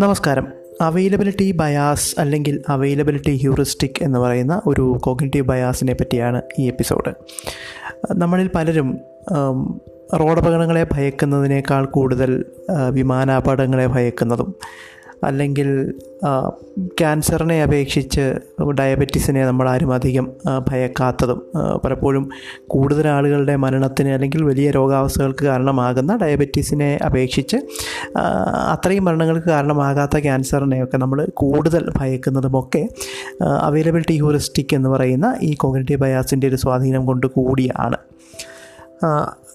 നമസ്കാരം. Availability bias അല്ലെങ്കിൽ availability heuristic എന്ന് പറയുന്ന ഒരു കോഗ്നിറ്റീവ് ബയാസിനെ പറ്റിയാണ് ഈ എപ്പിസോഡ് നമ്മളിൽ പലരും റോഡപകടങ്ങളെ ഭയക്കുന്നതിനേക്കാൾ കൂടുതൽ വിമാനാപകടങ്ങളെ ഭയക്കുന്നതും അല്ലെങ്കിൽ ക്യാൻസറിനെ അപേക്ഷിച്ച് ഡയബറ്റീസിനെ നമ്മൾ ആരും അധികം ഭയക്കാത്തതും പലപ്പോഴും കൂടുതൽ ആളുകളുടെ മരണത്തിന് അല്ലെങ്കിൽ വലിയ രോഗാവസ്ഥകൾക്ക് കാരണമാകുന്ന ഡയബറ്റീസിനെ അപേക്ഷിച്ച് അത്രയും മരണങ്ങൾക്ക് കാരണമാകാത്ത ക്യാൻസറിനെയൊക്കെ നമ്മൾ കൂടുതൽ ഭയക്കുന്നതുമൊക്കെ അവൈലബിലിറ്റി ഹ്യൂറിസ്റ്റിക് എന്ന് പറയുന്ന ഈ കോഗ്നിറ്റീവ് ബയാസിന്റെ ഒരു സ്വാധീനം കൊണ്ട് കൂടിയാണ്.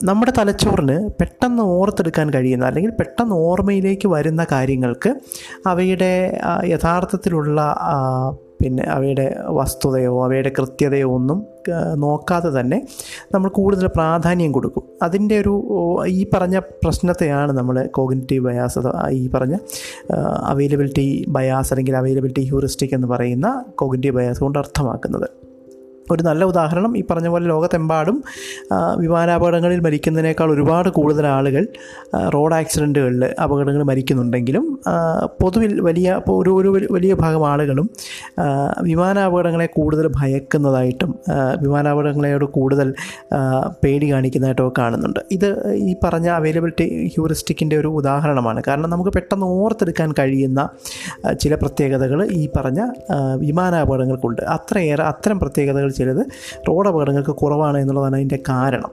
നമ്മുടെ തലച്ചോറിന് പെട്ടെന്ന് ഓർത്തെടുക്കാൻ കഴിയുന്ന അല്ലെങ്കിൽ പെട്ടെന്ന് ഓർമ്മയിലേക്ക് വരുന്ന കാര്യങ്ങൾക്ക് അവയുടെ യഥാർത്ഥത്തിലുള്ള പിന്നെ അവയുടെ വസ്തുതയോ അവയുടെ കൃത്യതയോ ഒന്നും നോക്കാതെ തന്നെ നമ്മൾ കൂടുതൽ പ്രാധാന്യം കൊടുക്കും. അതിന്റെ ഒരു ഈ പറഞ്ഞ പ്രശ്നത്തെയാണ് നമ്മൾ കോഗ്നിറ്റീവ് ബയാസ് ഈ പറഞ്ഞ അവൈലബിലിറ്റി ബയാസ് അല്ലെങ്കിൽ അവൈലബിലിറ്റി ഹ്യൂറിസ്റ്റിക് എന്ന് പറയുന്ന കോഗ്നിറ്റീവ് ബയാസ് കൊണ്ട് അർത്ഥമാക്കുന്നത്. ഒരു നല്ല ഉദാഹരണം ഈ പറഞ്ഞ പോലെ ലോകത്തെമ്പാടും വിമാനാപകടങ്ങളിൽ മരിക്കുന്നതിനേക്കാൾ ഒരുപാട് കൂടുതൽ ആളുകൾ റോഡ് ആക്സിഡന്റുകളിൽ അപകടങ്ങൾ മരിക്കുന്നുണ്ടെങ്കിലും പൊതുവിൽ വലിയ ഒരു ഒരു വലിയ ഭാഗം ആളുകളും വിമാനാപകടങ്ങളെ കൂടുതൽ ഭയക്കുന്നതായിട്ടും വിമാനാപകടങ്ങളോട് കൂടുതൽ പേടി കാണിക്കുന്നതായിട്ടും ഒക്കെ കാണുന്നുണ്ട്. ഇത് ഈ പറഞ്ഞ അവൈലബിലിറ്റി ഹ്യൂറിസ്റ്റിക്കിന്റെ ഒരു ഉദാഹരണമാണ്. കാരണം നമുക്ക് പെട്ടെന്ന് ഓർത്തെടുക്കാൻ കഴിയുന്ന ചില പ്രത്യേകതകൾ ഈ പറഞ്ഞ വിമാനാപകടങ്ങൾക്കുണ്ട്. അത്രയേറെ അത്തരം പ്രത്യേകതകൾ ചിലത് റോഡ് അപകടങ്ങൾക്ക് കുറവാണ് എന്നുള്ളതാണ് അതിന്റെ കാരണം.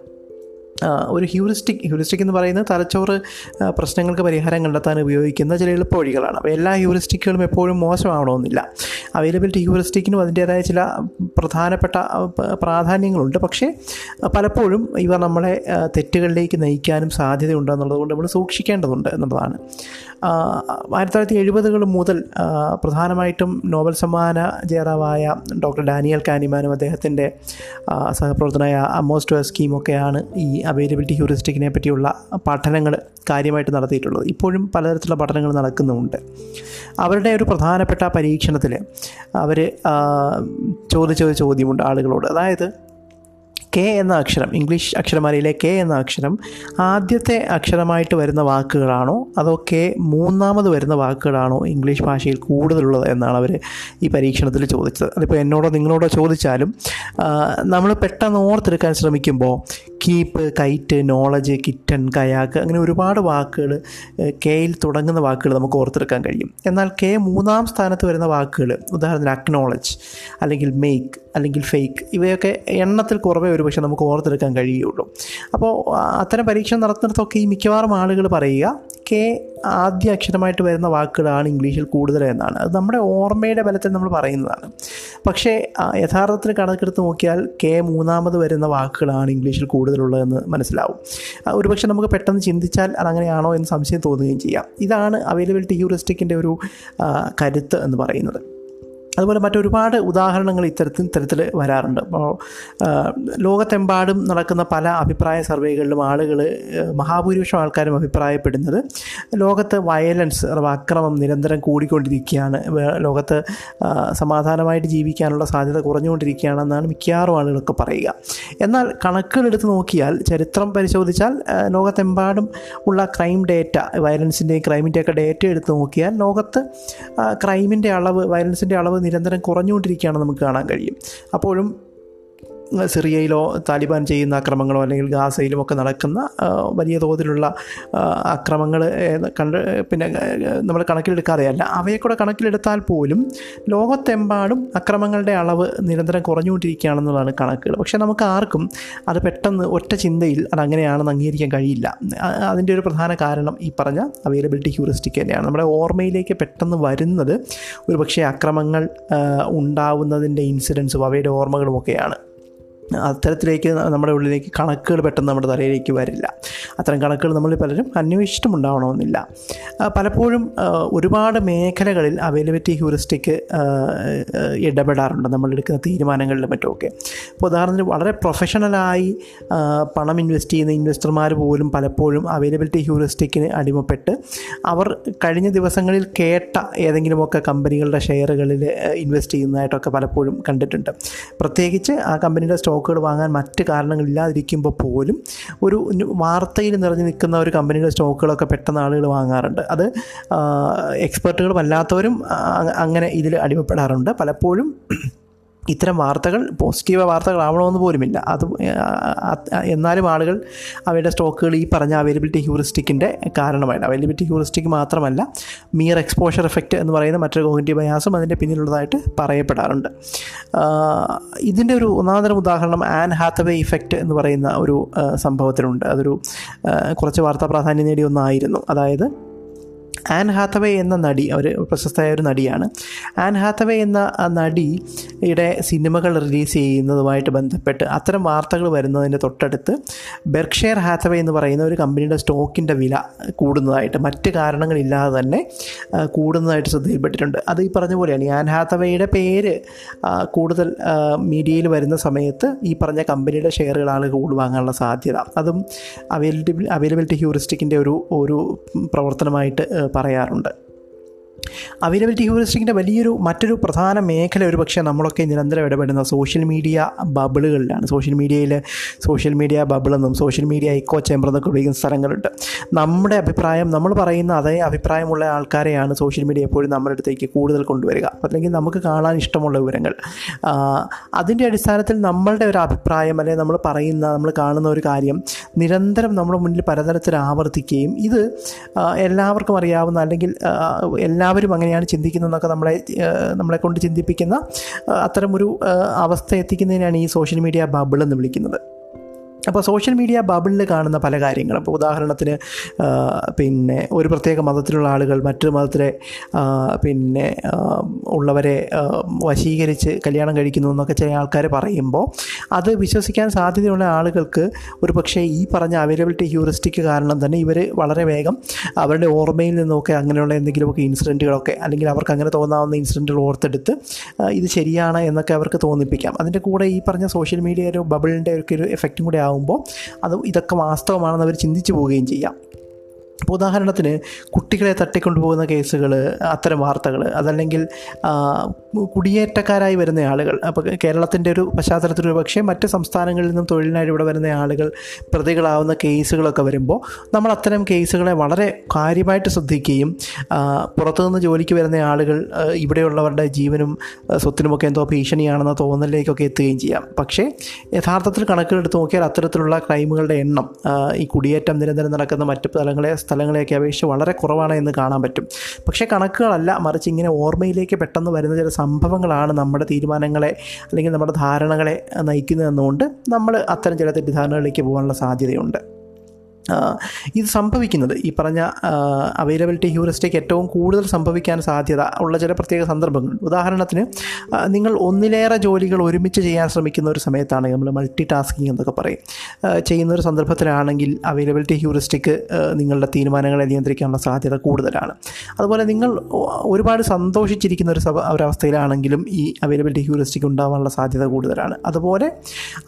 ഒരു ഹ്യൂറിസ്റ്റിക് ഹ്യൂറിസ്റ്റിക് എന്ന് പറയുന്നത് തലച്ചോറ് പ്രശ്നങ്ങൾക്ക് പരിഹാരം കണ്ടെത്താൻ ഉപയോഗിക്കുന്ന ചില എളുപ്പ വഴികളാണ് അപ്പോൾ എല്ലാ ഹ്യൂറിസ്റ്റിക്കുകളും എപ്പോഴും മോശമാവണമെന്നില്ല. അവൈലബിലിറ്റി ഹ്യൂറിസ്റ്റിക്കിനും അതിന്റേതായ ചില പ്രധാനപ്പെട്ട പ്രാധാന്യങ്ങളുണ്ട്. പക്ഷേ പലപ്പോഴും ഇവ നമ്മളെ തെറ്റുകളിലേക്ക് നയിക്കാനും സാധ്യതയുണ്ട് എന്നുള്ളതുകൊണ്ട് നമ്മൾ സൂക്ഷിക്കേണ്ടതുണ്ട് എന്നുള്ളതാണ്. ആയിരത്തി തൊള്ളായിരത്തി എഴുപതുകൾ മുതൽ പ്രധാനമായിട്ടും നോബൽ സമ്മാന ജേതാവായ ഡോക്ടർ ഡാനിയൽ കാനിമാനും അദ്ദേഹത്തിന്റെ സഹപ്രവർത്തനായ അമോസ്റ്റോ സ്കീമൊക്കെയാണ് ഈ അവൈലബിലിറ്റി ഹ്യൂറിസ്റ്റിക്കിനെ പറ്റിയുള്ള പഠനങ്ങൾ കാര്യമായിട്ട് നടത്തിയിട്ടുള്ളത്. ഇപ്പോഴും പലതരത്തിലുള്ള പഠനങ്ങൾ നടക്കുന്നുമുണ്ട്. അവരുടെ ഒരു പ്രധാനപ്പെട്ട പരീക്ഷണത്തിൽ അവർ ചോദിച്ച ഒരു ചോദ്യമുണ്ട് ആളുകളോട്. അതായത് കെ എന്ന അക്ഷരം ഇംഗ്ലീഷ് അക്ഷരമാലയിലെ കെ എന്ന അക്ഷരം ആദ്യത്തെ അക്ഷരമായിട്ട് വരുന്ന വാക്കുകളാണോ? അതോ കെ മൂന്നാമത് വരുന്ന വാക്കുകളാണോ ഇംഗ്ലീഷ് ഭാഷയിൽ കൂടുതലുള്ളത് എന്നാണ് അവർ ഈ പരീക്ഷണത്തിൽ ചോദിച്ചത്. അതിപ്പോൾ എന്നോടോ നിങ്ങളോടോ ചോദിച്ചാലും നമ്മൾ പെട്ടെന്ന് ഓർത്തെടുക്കാൻ ശ്രമിക്കുമ്പോൾ keep kite knowledge kitten kayak അങ്ങനെ ഒരുപാട് വാക്കുകൾ കെയിൽ തുടങ്ങുന്ന വാക്കുകൾ നമുക്ക് ഓർത്തെടുക്കാൻ കഴിയും. എന്നാൽ കെ മൂന്നാം സ്ഥാനത്ത് വരുന്ന വാക്കുകൾ ഉദാഹരണത്തിന് അക്നോളജ് അല്ലെങ്കിൽ മേക്ക് അല്ലെങ്കിൽ ഫേക്ക് ഇവയൊക്കെ എണ്ണത്തിൽ കുറവേ ഒരു പക്ഷേ നമുക്ക് ഓർത്തെടുക്കാൻ കഴിയുള്ളൂ. അപ്പോൾ അത്തരം പരീക്ഷണം നടത്തുന്നിടത്തൊക്കെ ഈ മിക്കവാറും ആളുകൾ പറയുക കെ ആദ്യ അക്ഷരമായിട്ട് വരുന്ന വാക്കുകളാണ് ഇംഗ്ലീഷിൽ കൂടുതൽ എന്നാണ്. അത് നമ്മുടെ ഓർമ്മയുടെ ബലത്തിൽ നമ്മൾ പറയുന്നതാണ്. പക്ഷേ യഥാർത്ഥത്തിൽ കണക്കെടുത്ത് നോക്കിയാൽ കെ മൂന്നാമത് വരുന്ന വാക്കുകളാണ് ഇംഗ്ലീഷിൽ കൂടുതലുള്ളതെന്ന് മനസ്സിലാവും. ഒരുപക്ഷെ നമുക്ക് പെട്ടെന്ന് ചിന്തിച്ചാൽ അതങ്ങനെയാണോ എന്ന് സംശയം തോന്നുകയും ചെയ്യാം. ഇതാണ് അവൈലബിലിറ്റി ഹ്യൂറിസ്റ്റിക്കിന്റെ ഒരു കരുത്ത് എന്ന് പറയുന്നത്. അതുപോലെ മറ്റൊരുപാട് ഉദാഹരണങ്ങൾ ഇത്തരത്തിൽ ഇത്തരത്തിൽ വരാറുണ്ട്. അപ്പോൾ ലോകത്തെമ്പാടും നടക്കുന്ന പല അഭിപ്രായ സർവേകളിലും ആളുകൾ മഹാഭൂരിപക്ഷം ആൾക്കാരും അഭിപ്രായപ്പെടുന്നത് ലോകത്ത് വയലൻസ് അഥവാ അക്രമം നിരന്തരം കൂടിക്കൊണ്ടിരിക്കുകയാണ്. ലോകത്ത് സമാധാനമായിട്ട് ജീവിക്കാനുള്ള സാധ്യത കുറഞ്ഞുകൊണ്ടിരിക്കുകയാണെന്നാണ് മിക്കവാറും ആളുകളൊക്കെ പറയുക. എന്നാൽ കണക്കുകളെടുത്ത് നോക്കിയാൽ ചരിത്രം പരിശോധിച്ചാൽ ലോകത്തെമ്പാടും ഉള്ള ക്രൈം ഡേറ്റ വയലൻസിന്റെയും ക്രൈമിന്റെയൊക്കെ ഡേറ്റ എടുത്ത് നോക്കിയാൽ ലോകത്ത് ക്രൈമിന്റെ അളവ് വയലൻസിന്റെ അളവ് നിരന്തരം കുറഞ്ഞുകൊണ്ടിരിക്കുകയാണെന്ന് നമുക്ക് കാണാൻ കഴിയും. അപ്പോഴും സിറിയയിലോ താലിബാൻ ചെയ്യുന്ന അക്രമങ്ങളോ അല്ലെങ്കിൽ ഗാസയിലും ഒക്കെ നടക്കുന്ന വലിയ തോതിലുള്ള അക്രമങ്ങൾ കണ്ട് പിന്നെ നമ്മൾ കണക്കിലെടുക്കാതെയല്ല അവയെ കൂടെ കണക്കിലെടുത്താൽ പോലും ലോകത്തെമ്പാടും അക്രമങ്ങളുടെ അളവ് നിരന്തരം കുറഞ്ഞുകൊണ്ടിരിക്കുകയാണെന്നുള്ളതാണ് കണക്കുകൾ. പക്ഷേ നമുക്ക് ആർക്കും അത് പെട്ടെന്ന് ഒറ്റ ചിന്തയിൽ അത് അങ്ങനെയാണെന്ന് അംഗീകരിക്കാൻ കഴിയില്ല. അതിന്റെ ഒരു പ്രധാന കാരണം ഈ പറഞ്ഞ അവൈലബിലിറ്റി ഹ്യൂറിസ്റ്റിക് തന്നെയാണ്. നമ്മുടെ ഓർമ്മയിലേക്ക് പെട്ടെന്ന് വരുന്നത് ഒരു പക്ഷേ അക്രമങ്ങൾ ഉണ്ടാവുന്നതിന്റെ ഇൻസിഡൻസും അവയുടെ ഓർമ്മകളുമൊക്കെയാണ് അത്തരത്തിലേക്ക് നമ്മുടെ ഉള്ളിലേക്ക് കണക്കുകൾ പെട്ടെന്ന് നമ്മുടെ തലയിലേക്ക് വരില്ല. അത്തരം കണക്കുകൾ നമ്മൾ പലരും അന്വേഷിച്ചിട്ടും ഉണ്ടാവണമെന്നില്ല പലപ്പോഴും ഒരുപാട് മേഖലകളിൽ അവൈലബിലിറ്റി ഹ്യൂറിസ്റ്റിക് ഇടപെടാറുണ്ട്. നമ്മൾ എടുക്കുന്ന തീരുമാനങ്ങളിലും മറ്റുമൊക്കെ. ഇപ്പോൾ ഉദാഹരണത്തിന് വളരെ പ്രൊഫഷണലായി പണം ഇൻവെസ്റ്റ് ചെയ്യുന്ന ഇൻവെസ്റ്റർമാർ പോലും പലപ്പോഴും അവൈലബിലിറ്റി ഹ്യൂറിസ്റ്റിക്കിന് അടിമപ്പെട്ട് അവർ കഴിഞ്ഞ ദിവസങ്ങളിൽ കേട്ട ഏതെങ്കിലുമൊക്കെ കമ്പനികളുടെ ഷെയറുകളിൽ ഇൻവെസ്റ്റ് ചെയ്യുന്നതായിട്ടൊക്കെ പലപ്പോഴും കണ്ടിട്ടുണ്ട്. പ്രത്യേകിച്ച് ആ കമ്പനിയുടെ സ്റ്റോക്ക് സ്റ്റോക്കുകൾ വാങ്ങാൻ മറ്റ് കാരണങ്ങളില്ലാതിരിക്കുമ്പോൾ പോലും ഒരു വാർത്തയിൽ നിറഞ്ഞു നിൽക്കുന്ന ഒരു കമ്പനിയുടെ സ്റ്റോക്കുകളൊക്കെ പെട്ടെന്ന് ആളുകൾ വാങ്ങാറുണ്ട്. അത് എക്സ്പെർട്ടുകളും അല്ലാത്തവരും അങ്ങനെ ഇതിൽ അടിമപ്പെടാറുണ്ട്. പലപ്പോഴും ഇത്തരം വാർത്തകൾ പോസിറ്റീവ് വാർത്തകളാവണമെന്ന് പോലുമില്ല. അത് എന്നാലും ആളുകൾ അവയുടെ സ്റ്റോക്കുകൾ ഈ പറഞ്ഞ അവൈലബിലിറ്റി ഹ്യൂറിസ്റ്റിക്കിന്റെ കാരണമായിട്ട് അവൈലബിലിറ്റി ഹ്യൂറിസ്റ്റിക് മാത്രമല്ല മിയർ എക്സ്പോഷർ എഫക്റ്റ് എന്ന് പറയുന്ന മറ്റൊരു കോഗ്നിറ്റീവ് ബയാസും അതിന്റെ പിന്നിലുള്ളതായിട്ട് പറയപ്പെടാറുണ്ട്. ഇതിന്റെ ഒരു ഒന്നാമതരം ഉദാഹരണം ആൻ ഹാത്തവേ ഇഫക്റ്റ് എന്ന് പറയുന്ന ഒരു സംഭവത്തിലുണ്ട്. അതൊരു കുറച്ച് വാർത്താ പ്രാധാന്യം നേടിയ ഒന്നായിരുന്നു. അതായത് ആൻ ഹാത്തവേ എന്ന നടി അവർ പ്രശസ്തയായ ഒരു നടിയാണ്. ആൻ ഹാത്തവേ എന്ന നടിയുടെ സിനിമകൾ റിലീസ് ചെയ്യുന്നതുമായിട്ട് ബന്ധപ്പെട്ട് അത്തരം വാർത്തകൾ വരുന്നതിന്റെ തൊട്ടടുത്ത് ബെർക്ഷെയർ ഹാത്തവേ എന്ന് പറയുന്ന ഒരു കമ്പനിയുടെ സ്റ്റോക്കിന്റെ വില കൂടുന്നതായിട്ട് മറ്റ് കാരണങ്ങളില്ലാതെ തന്നെ കൂടുന്നതായിട്ട് ശ്രദ്ധയിൽപ്പെട്ടിട്ടുണ്ട്. അത് ഈ പറഞ്ഞ പോലെയാണ്. ഈ ആൻ ഹാത്തവേയുടെ പേര് കൂടുതൽ മീഡിയയിൽ വരുന്ന സമയത്ത് ഈ പറഞ്ഞ കമ്പനിയുടെ ഷെയറുകൾ ആളുകൾ കൂടുതൽ വാങ്ങാനുള്ള സാധ്യത. അതും അവൈലബിലിറ്റി അവൈലബിലിറ്റി ഹ്യൂറിസ്റ്റിക്കിന്റെ ഒരു ഒരു പ്രവർത്തനമായിട്ട് പറയാറുണ്ട്. അവൈലബിലിറ്റി ഹ്യൂറിസ്റ്റിക്കിന്റെ വലിയൊരു മറ്റൊരു പ്രധാന മേഖല ഒരു പക്ഷേ നമ്മളൊക്കെ നിരന്തരം ഇടപെടുന്ന സോഷ്യൽ മീഡിയ ബബിളുകളിലാണ് സോഷ്യൽ മീഡിയയിൽ സോഷ്യൽ മീഡിയ ബബിളെന്നും സോഷ്യൽ മീഡിയ ഇക്കോ ചേമ്പർ എന്നൊക്കെ വിളിക്കുന്ന സ്ഥലങ്ങളുണ്ട്. നമ്മുടെ അഭിപ്രായം നമ്മൾ പറയുന്ന അതേ അഭിപ്രായമുള്ള ആൾക്കാരെയാണ് സോഷ്യൽ മീഡിയ എപ്പോഴും നമ്മുടെ അടുത്തേക്ക് കൂടുതൽ കൊണ്ടുവരിക. അല്ലെങ്കിൽ നമുക്ക് കാണാൻ ഇഷ്ടമുള്ള വിവരങ്ങൾ. അതിന്റെ അടിസ്ഥാനത്തിൽ നമ്മളുടെ ഒരു അഭിപ്രായം അല്ലെങ്കിൽ നമ്മൾ പറയുന്ന നമ്മൾ കാണുന്ന ഒരു കാര്യം നിരന്തരം നമ്മുടെ മുന്നിൽ പലതരത്തിൽ ആവർത്തിക്കുകയും ഇത് എല്ലാവർക്കും അറിയാവുന്ന അല്ലെങ്കിൽ ആ, എല്ലാവരും അങ്ങനെയാണ് ചിന്തിക്കുന്നതെന്നൊക്കെ നമ്മളെ നമ്മളെ കൊണ്ട് ചിന്തിപ്പിക്കുന്ന അത്തരമൊരു അവസ്ഥ എത്തിക്കുന്നതിനാണ് ഈ സോഷ്യൽ മീഡിയ ബബിൾ എന്ന് വിളിക്കുന്നത്. അപ്പോൾ സോഷ്യൽ മീഡിയ ബബിളിൽ കാണുന്ന പല കാര്യങ്ങളും. ഇപ്പോൾ ഉദാഹരണത്തിന് പിന്നെ ഒരു പ്രത്യേക മതത്തിലുള്ള ആളുകൾ മറ്റൊരു മതത്തിലെ പിന്നെ ഉള്ളവരെ വശീകരിച്ച് കല്യാണം കഴിക്കുന്നു എന്നൊക്കെ ചില ആൾക്കാർ പറയുമ്പോൾ അത് വിശ്വസിക്കാൻ സാധ്യതയുള്ള ആളുകൾക്ക് ഒരു പക്ഷേ ഈ പറഞ്ഞ അവൈലബിലിറ്റി ഹ്യൂറിസ്റ്റിക് കാരണം തന്നെ ഇവർ വളരെ വേഗം അവരുടെ ഓർമ്മയിൽ നിന്നൊക്കെ അങ്ങനെയുള്ള എന്തെങ്കിലുമൊക്കെ ഇൻസിഡന്റുകളൊക്കെ അല്ലെങ്കിൽ അവർക്ക് അങ്ങനെ തോന്നാവുന്ന ഇൻസിഡന്റുകൾ ഓർത്തെടുത്ത് ഇത് ശരിയാണ് എന്നൊക്കെ അവർക്ക് തോന്നിപ്പിക്കാം. അതിന്റെ കൂടെ ഈ പറഞ്ഞ സോഷ്യൽ മീഡിയ ഒരു ബബിളിന്റെ ഒക്കെ ഒരു എഫക്റ്റും കൂടെ ആകുമ്പോൾ അത് ഇതൊക്കെ വാസ്തവമാണെന്ന് അവർ ചിന്തിച്ചു പോവുകയും ചെയ്യാം. ഇപ്പോൾ ഉദാഹരണത്തിന് കുട്ടികളെ തട്ടിക്കൊണ്ടുപോകുന്ന കേസുകൾ അത്തരം വാർത്തകൾ അതല്ലെങ്കിൽ കുടിയേറ്റക്കാരായി വരുന്ന ആളുകൾ അപ്പോൾ കേരളത്തിന്റെ ഒരു പശ്ചാത്തലത്തിൽ ഒരു പക്ഷേ മറ്റ് സംസ്ഥാനങ്ങളിൽ നിന്നും തൊഴിലിനായി ഇവിടെ വരുന്ന ആളുകൾ പ്രതികളാവുന്ന കേസുകളൊക്കെ വരുമ്പോൾ നമ്മൾ അത്തരം കേസുകളെ വളരെ കാര്യമായിട്ട് ശ്രദ്ധിക്കുകയും പുറത്തുനിന്ന് ജോലിക്ക് വരുന്ന ആളുകൾ ഇവിടെയുള്ളവരുടെ ജീവനും സ്വത്തിനുമൊക്കെ എന്തോ ഭീഷണിയാണെന്ന തോന്നലിലേക്കൊക്കെ എത്തുകയും ചെയ്യാം. പക്ഷേ യഥാർത്ഥത്തിൽ കണക്കിലെടുത്ത് നോക്കിയാൽ അത്തരത്തിലുള്ള ക്രൈമുകളുടെ എണ്ണം ഈ കുടിയേറ്റം നിരന്തരം നടക്കുന്ന മറ്റ് സ്ഥലങ്ങളെ സ്ഥലങ്ങളെയൊക്കെ അപേക്ഷിച്ച് വളരെ കുറവാണ് എന്ന് കാണാൻ പറ്റും. പക്ഷേ കണക്കുകളല്ല മറിച്ച് ഇങ്ങനെ ഓർമ്മയിലേക്ക് പെട്ടെന്ന് വരുന്ന ചില സംഭവങ്ങളാണ് നമ്മുടെ തീരുമാനങ്ങളെ അല്ലെങ്കിൽ നമ്മുടെ ധാരണകളെ നയിക്കുന്നതെന്നുകൊണ്ട് നമ്മൾ അത്തരം ചില തെറ്റിദ്ധാരണകളിലേക്ക് പോകാനുള്ള സാധ്യതയുണ്ട്. ഇത് സംഭവിക്കുന്നത് ഈ പറഞ്ഞ അവൈലബിലിറ്റി ഹ്യൂറിസ്റ്റിക് ഏറ്റവും കൂടുതൽ സംഭവിക്കാൻ സാധ്യത ഉള്ള ചില പ്രത്യേക സന്ദർഭങ്ങൾ ഉദാഹരണത്തിന് നിങ്ങൾ ഒന്നിലേറെ ജോലികൾ ഒരുമിച്ച് ചെയ്യാൻ ശ്രമിക്കുന്ന ഒരു സമയത്താണ് നമ്മൾ മൾട്ടി ടാസ്കിങ് എന്നൊക്കെ പറയും. ചെയ്യുന്ന ഒരു സന്ദർഭത്തിലാണെങ്കിൽ അവൈലബിലിറ്റി ഹ്യൂറിസ്റ്റിക് നിങ്ങളുടെ തീരുമാനങ്ങളെ നിയന്ത്രിക്കാനുള്ള സാധ്യത കൂടുതലാണ്. അതുപോലെ നിങ്ങൾ ഒരുപാട് സന്തോഷിച്ചിരിക്കുന്ന ഒരു ഒരവസ്ഥയിലാണെങ്കിലും ഈ അവൈലബിലിറ്റി ഹ്യൂറിസ്റ്റിക് ഉണ്ടാവാനുള്ള സാധ്യത കൂടുതലാണ്. അതുപോലെ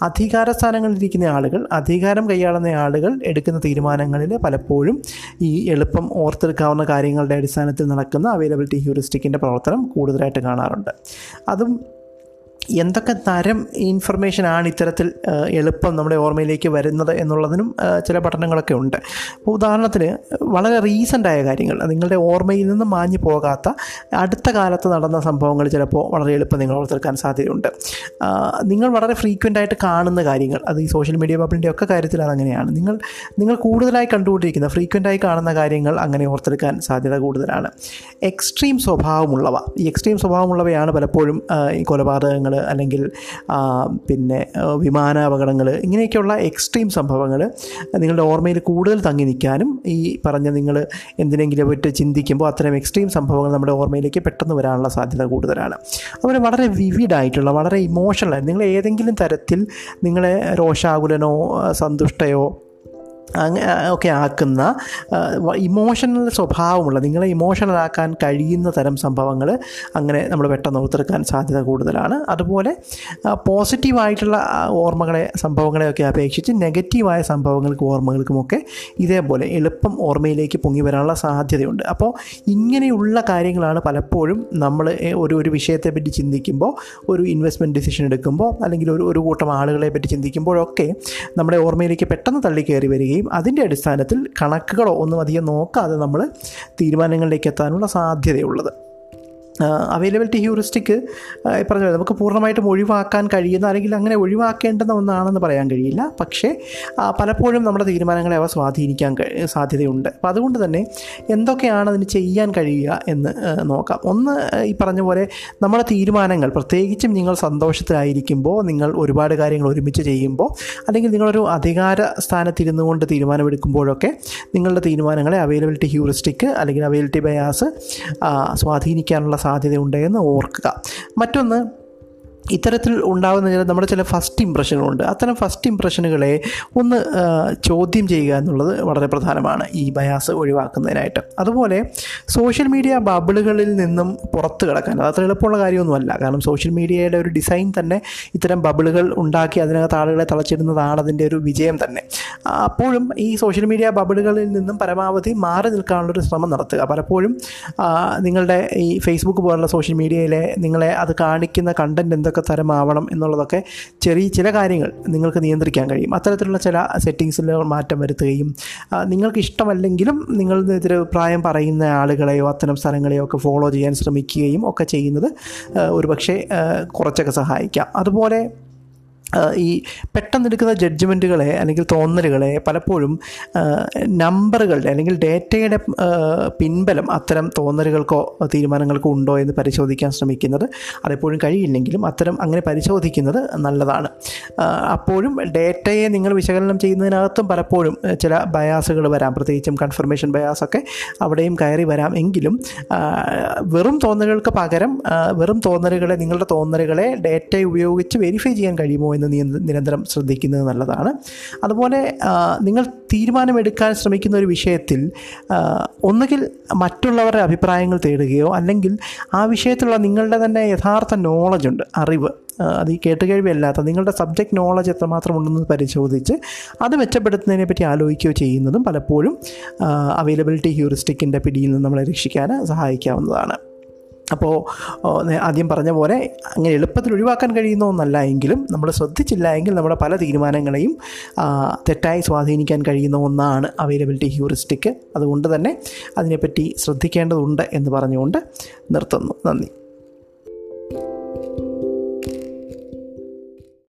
അധികാര സ്ഥാനങ്ങളിലിരിക്കുന്ന ആളുകൾ അധികാരം കൈയാളുന്ന ആളുകൾ എടുക്കുന്ന തീരുമാനങ്ങളിൽ പലപ്പോഴും ഈ എളുപ്പം ഓർത്തെടുക്കാവുന്ന കാര്യങ്ങളുടെ അടിസ്ഥാനത്തിൽ നടക്കുന്ന അവൈലബിലിറ്റി ഹ്യൂറിസ്റ്റിക്കിന്റെ പ്രവർത്തനം കൂടുതലായിട്ട് കാണാറുണ്ട്. അതും എന്തൊക്കെ തരം ഇൻഫർമേഷൻ ആണ് ഇത്തരത്തിൽ എളുപ്പം നമ്മുടെ ഓർമ്മയിലേക്ക് വരുന്നത് എന്നുള്ളതിനും ചില പഠനങ്ങളൊക്കെ ഉണ്ട്. അപ്പോൾ ഉദാഹരണത്തിന് വളരെ റീസെന്റായ കാര്യങ്ങൾ നിങ്ങളുടെ ഓർമ്മയിൽ നിന്ന് മാഞ്ഞു പോകാത്ത അടുത്ത കാലത്ത് നടന്ന സംഭവങ്ങൾ ചിലപ്പോൾ വളരെ എളുപ്പം നിങ്ങൾ ഓർത്തെടുക്കാൻ സാധ്യതയുണ്ട്. നിങ്ങൾ വളരെ ഫ്രീക്വന്റ് ആയിട്ട് കാണുന്ന കാര്യങ്ങൾ അത് ഈ സോഷ്യൽ മീഡിയ ബബിളിന്റെ ഒക്കെ കാര്യത്തിൽ അതങ്ങനെയാണ് നിങ്ങൾ നിങ്ങൾ കൂടുതലായി കണ്ടുകൊണ്ടിരിക്കുന്ന ഫ്രീക്വന്റായി കാണുന്ന കാര്യങ്ങൾ അങ്ങനെ ഓർത്തെടുക്കാൻ സാധ്യത കൂടുതലാണ്. എക്സ്ട്രീം സ്വഭാവമുള്ളവ ഈ എക്സ്ട്രീം സ്വഭാവമുള്ളവയാണ് പലപ്പോഴും ഈ കൊലപാതകങ്ങൾ അല്ലെങ്കിൽ പിന്നെ വിമാന അപകടങ്ങൾ ഇങ്ങനെയൊക്കെയുള്ള എക്സ്ട്രീം സംഭവങ്ങൾ നിങ്ങളുടെ ഓർമ്മയിൽ കൂടുതൽ തങ്ങി നിൽക്കാനും ഈ പറഞ്ഞ നിങ്ങൾ എന്തിനെങ്കിലും പറ്റി ചിന്തിക്കുമ്പോൾ അത്തരം എക്സ്ട്രീം സംഭവങ്ങൾ നമ്മുടെ ഓർമ്മയിലേക്ക് പെട്ടെന്ന് വരാനുള്ള സാധ്യത കൂടുതലാണ്. അതുപോലെ വളരെ വിവിഡായിട്ടുള്ള വളരെ ഇമോഷണൽ നിങ്ങൾ ഏതെങ്കിലും തരത്തിൽ നിങ്ങളെ രോഷാകുലനോ സന്തുഷ്ടയോ ഒക്കെ ആക്കുന്ന ഇമോഷണൽ സ്വഭാവമുള്ള നിങ്ങളെ ഇമോഷണൽ ആക്കാൻ കഴിയുന്ന തരം സംഭവങ്ങൾ അങ്ങനെ നമ്മൾ പെട്ടെന്ന് ഓർത്തെടുക്കാൻ സാധ്യത കൂടുതലാണ്. അതുപോലെ പോസിറ്റീവായിട്ടുള്ള ഓർമ്മകളെ സംഭവങ്ങളെയൊക്കെ അപേക്ഷിച്ച് നെഗറ്റീവായ സംഭവങ്ങൾക്കും ഓർമ്മകൾക്കുമൊക്കെ ഇതേപോലെ എളുപ്പം ഓർമ്മയിലേക്ക് പൊങ്ങി വരാനുള്ള സാധ്യതയുണ്ട്. അപ്പോൾ ഇങ്ങനെയുള്ള കാര്യങ്ങളാണ് പലപ്പോഴും നമ്മൾ ഒരു ഒരു വിഷയത്തെ പറ്റി ചിന്തിക്കുമ്പോൾ ഒരു ഇൻവെസ്റ്റ്മെന്റ് ഡിസിഷൻ എടുക്കുമ്പോൾ അല്ലെങ്കിൽ ഒരു ഒരു കൂട്ടം ആളുകളെ പറ്റി ചിന്തിക്കുമ്പോഴൊക്കെ നമ്മുടെ ഓർമ്മയിലേക്ക് പെട്ടെന്ന് തള്ളിക്കയറി വരികയും അതിന്റെ അടിസ്ഥാനത്തിൽ കണക്കുകളോ ഒന്നും അധികം നോക്കാതെ നമ്മൾ തീരുമാനങ്ങളിലേക്ക് എത്താനുള്ള സാധ്യതയുള്ളത്. അവൈലബിലിറ്റി ഹ്യൂറിസ്റ്റിക് പറഞ്ഞ നമുക്ക് പൂർണമായിട്ടും ഒഴിവാക്കാൻ കഴിയുന്ന അല്ലെങ്കിൽ അങ്ങനെ ഒഴിവാക്കേണ്ടുന്ന ഒന്നാണെന്ന് പറയാൻ കഴിയില്ല. പക്ഷേ പലപ്പോഴും നമ്മുടെ തീരുമാനങ്ങളെ അവ സ്വാധീനിക്കാൻ സാധ്യതയുണ്ട്. അപ്പോൾ അതുകൊണ്ട് തന്നെ എന്തൊക്കെയാണ് അതിന് ചെയ്യാൻ കഴിയുക എന്ന് നോക്കാം. ഒന്ന് ഈ പറഞ്ഞ പോലെ നമ്മുടെ തീരുമാനങ്ങൾ പ്രത്യേകിച്ചും നിങ്ങൾ സന്തോഷത്തിലായിരിക്കുമ്പോൾ നിങ്ങൾ ഒരുപാട് കാര്യങ്ങൾ ഒരുമിച്ച് ചെയ്യുമ്പോൾ അല്ലെങ്കിൽ നിങ്ങളൊരു അധികാര സ്ഥാനത്തിരുന്നു കൊണ്ട് തീരുമാനമെടുക്കുമ്പോഴൊക്കെ നിങ്ങളുടെ തീരുമാനങ്ങളെ അവൈലബിലിറ്റി ഹ്യൂറിസ്റ്റിക് അല്ലെങ്കിൽ അവൈലബിലിറ്റി ബയാസ് സ്വാധീനിക്കാനുള്ള സാധ്യതയുണ്ട് എന്ന് ഓർക്കുക. മറ്റൊന്ന് ഇത്തരത്തിൽ ഉണ്ടാകുന്ന ചില നമ്മുടെ ചില ഫസ്റ്റ് ഇമ്പ്രഷനുകളുണ്ട് അത്തരം ഫസ്റ്റ് ഇമ്പ്രഷനുകളെ ഒന്ന് ചോദ്യം ചെയ്യുക എന്നുള്ളത് വളരെ പ്രധാനമാണ് ഈ ബയാസ് ഒഴിവാക്കുന്നതിനായിട്ട്. അതുപോലെ സോഷ്യൽ മീഡിയ ബബിളുകളിൽ നിന്നും പുറത്ത് കിടക്കാൻ അത് അത്ര എളുപ്പമുള്ള കാര്യമൊന്നുമല്ല. കാരണം സോഷ്യൽ മീഡിയയുടെ ഒരു ഡിസൈൻ തന്നെ ഇത്തരം ബബിളുകൾ ഉണ്ടാക്കി അതിനകത്ത് ആളുകളെ തളച്ചിടുന്നതാണ് അതിന്റെ ഒരു വിജയം തന്നെ. അപ്പോഴും ഈ സോഷ്യൽ മീഡിയ ബബിളുകളിൽ നിന്നും പരമാവധി മാറി നിൽക്കാനുള്ളൊരു ശ്രമം നടത്തുക. പലപ്പോഴും നിങ്ങളുടെ ഈ ഫേസ്ബുക്ക് പോലുള്ള സോഷ്യൽ മീഡിയയിലെ നിങ്ങളെ അത് കാണിക്കുന്ന കണ്ടന്റ് എന്തൊക്കെ ഏതൊക്കെ തരമാവണം എന്നുള്ളതൊക്കെ ചെറിയ ചില കാര്യങ്ങൾ നിങ്ങൾക്ക് നിയന്ത്രിക്കാൻ കഴിയും. അത്തരത്തിലുള്ള ചില സെറ്റിങ്സിൽ മാറ്റം വരുത്തുകയും നിങ്ങൾക്ക് ഇഷ്ടമല്ലെങ്കിലും നിങ്ങളെതിരെ പ്രായം പറയുന്ന ആളുകളെയോ അത്തരം സ്ഥലങ്ങളെയോ ഒക്കെ ഫോളോ ചെയ്യാൻ ശ്രമിക്കുകയും ഒക്കെ ചെയ്യുന്നത് ഒരുപക്ഷെ കുറച്ചൊക്കെ സഹായിക്കാം. അതുപോലെ ഈ പെട്ടെന്നെടുക്കുന്ന ജഡ്ജ്മെന്റുകളെ അല്ലെങ്കിൽ തോന്നലുകളെ പലപ്പോഴും നമ്പറുകളുടെ അല്ലെങ്കിൽ ഡേറ്റയുടെ പിൻബലം അത്തരം തോന്നലുകൾക്കോ തീരുമാനങ്ങൾക്കോ ഉണ്ടോ എന്ന് പരിശോധിക്കാൻ ശ്രമിക്കുന്നത് അതെപ്പോഴും കഴിയില്ലെങ്കിലും അത്തരം അങ്ങനെ പരിശോധിക്കുന്നത് നല്ലതാണ്. അപ്പോഴും ഡേറ്റയെ നിങ്ങൾ വിശകലനം ചെയ്യുന്നതിനകത്തും പലപ്പോഴും ചില ബയാസുകൾ വരാം. പ്രത്യേകിച്ചും കൺഫർമേഷൻ ബയാസൊക്കെ അവിടെയും കയറി വരാം. എങ്കിലും വെറും തോന്നലുകൾക്ക് പകരം വെറും തോന്നലുകളെ നിങ്ങളുടെ തോന്നലുകളെ ഡേറ്റ ഉപയോഗിച്ച് വെരിഫൈ ചെയ്യാൻ കഴിയുമോ എന്ന് നിരന്തരം ശ്രദ്ധിക്കുന്നത് നല്ലതാണ്. അതുപോലെ നിങ്ങൾ തീരുമാനമെടുക്കാൻ ശ്രമിക്കുന്ന ഒരു വിഷയത്തിൽ ഒന്നുകിൽ മറ്റുള്ളവരുടെ അഭിപ്രായങ്ങൾ തേടുകയോ അല്ലെങ്കിൽ ആ വിഷയത്തിലുള്ള നിങ്ങളുടെ തന്നെ യഥാർത്ഥ നോളജുണ്ട് അറിവ്. അത് ഈ കേട്ടുകേഴ്വിയല്ലാത്ത നിങ്ങളുടെ സബ്ജക്റ്റ് നോളജ് എത്രമാത്രം ഉണ്ടെന്ന് പരിശോധിച്ച് അത് മെച്ചപ്പെടുത്തുന്നതിനെ പറ്റി ആലോചിക്കുകയോ ചെയ്യുന്നതും പലപ്പോഴും അവൈലബിലിറ്റി ഹ്യൂറിസ്റ്റിക്കിന്റെ പിടിയിൽ നിന്ന് നമ്മളെ രക്ഷിക്കാൻ സഹായിക്കാവുന്നതാണ്. അപ്പോൾ ആദ്യം പറഞ്ഞ പോലെ അങ്ങനെ എളുപ്പത്തിൽ ഒഴിവാക്കാൻ കഴിയുന്ന ഒന്നല്ല എങ്കിലും നമ്മൾ ശ്രദ്ധിച്ചില്ല എങ്കിൽ നമ്മുടെ പല തീരുമാനങ്ങളെയും തെറ്റായി സ്വാധീനിക്കാൻ കഴിയുന്ന ഒന്നാണ് അവൈലബിലിറ്റി ഹ്യൂറിസ്റ്റിക് അതുകൊണ്ട് തന്നെ അതിനെപ്പറ്റി ശ്രദ്ധിക്കേണ്ടതുണ്ട് എന്ന് പറഞ്ഞുകൊണ്ട് നിർത്തുന്നു. നന്ദി.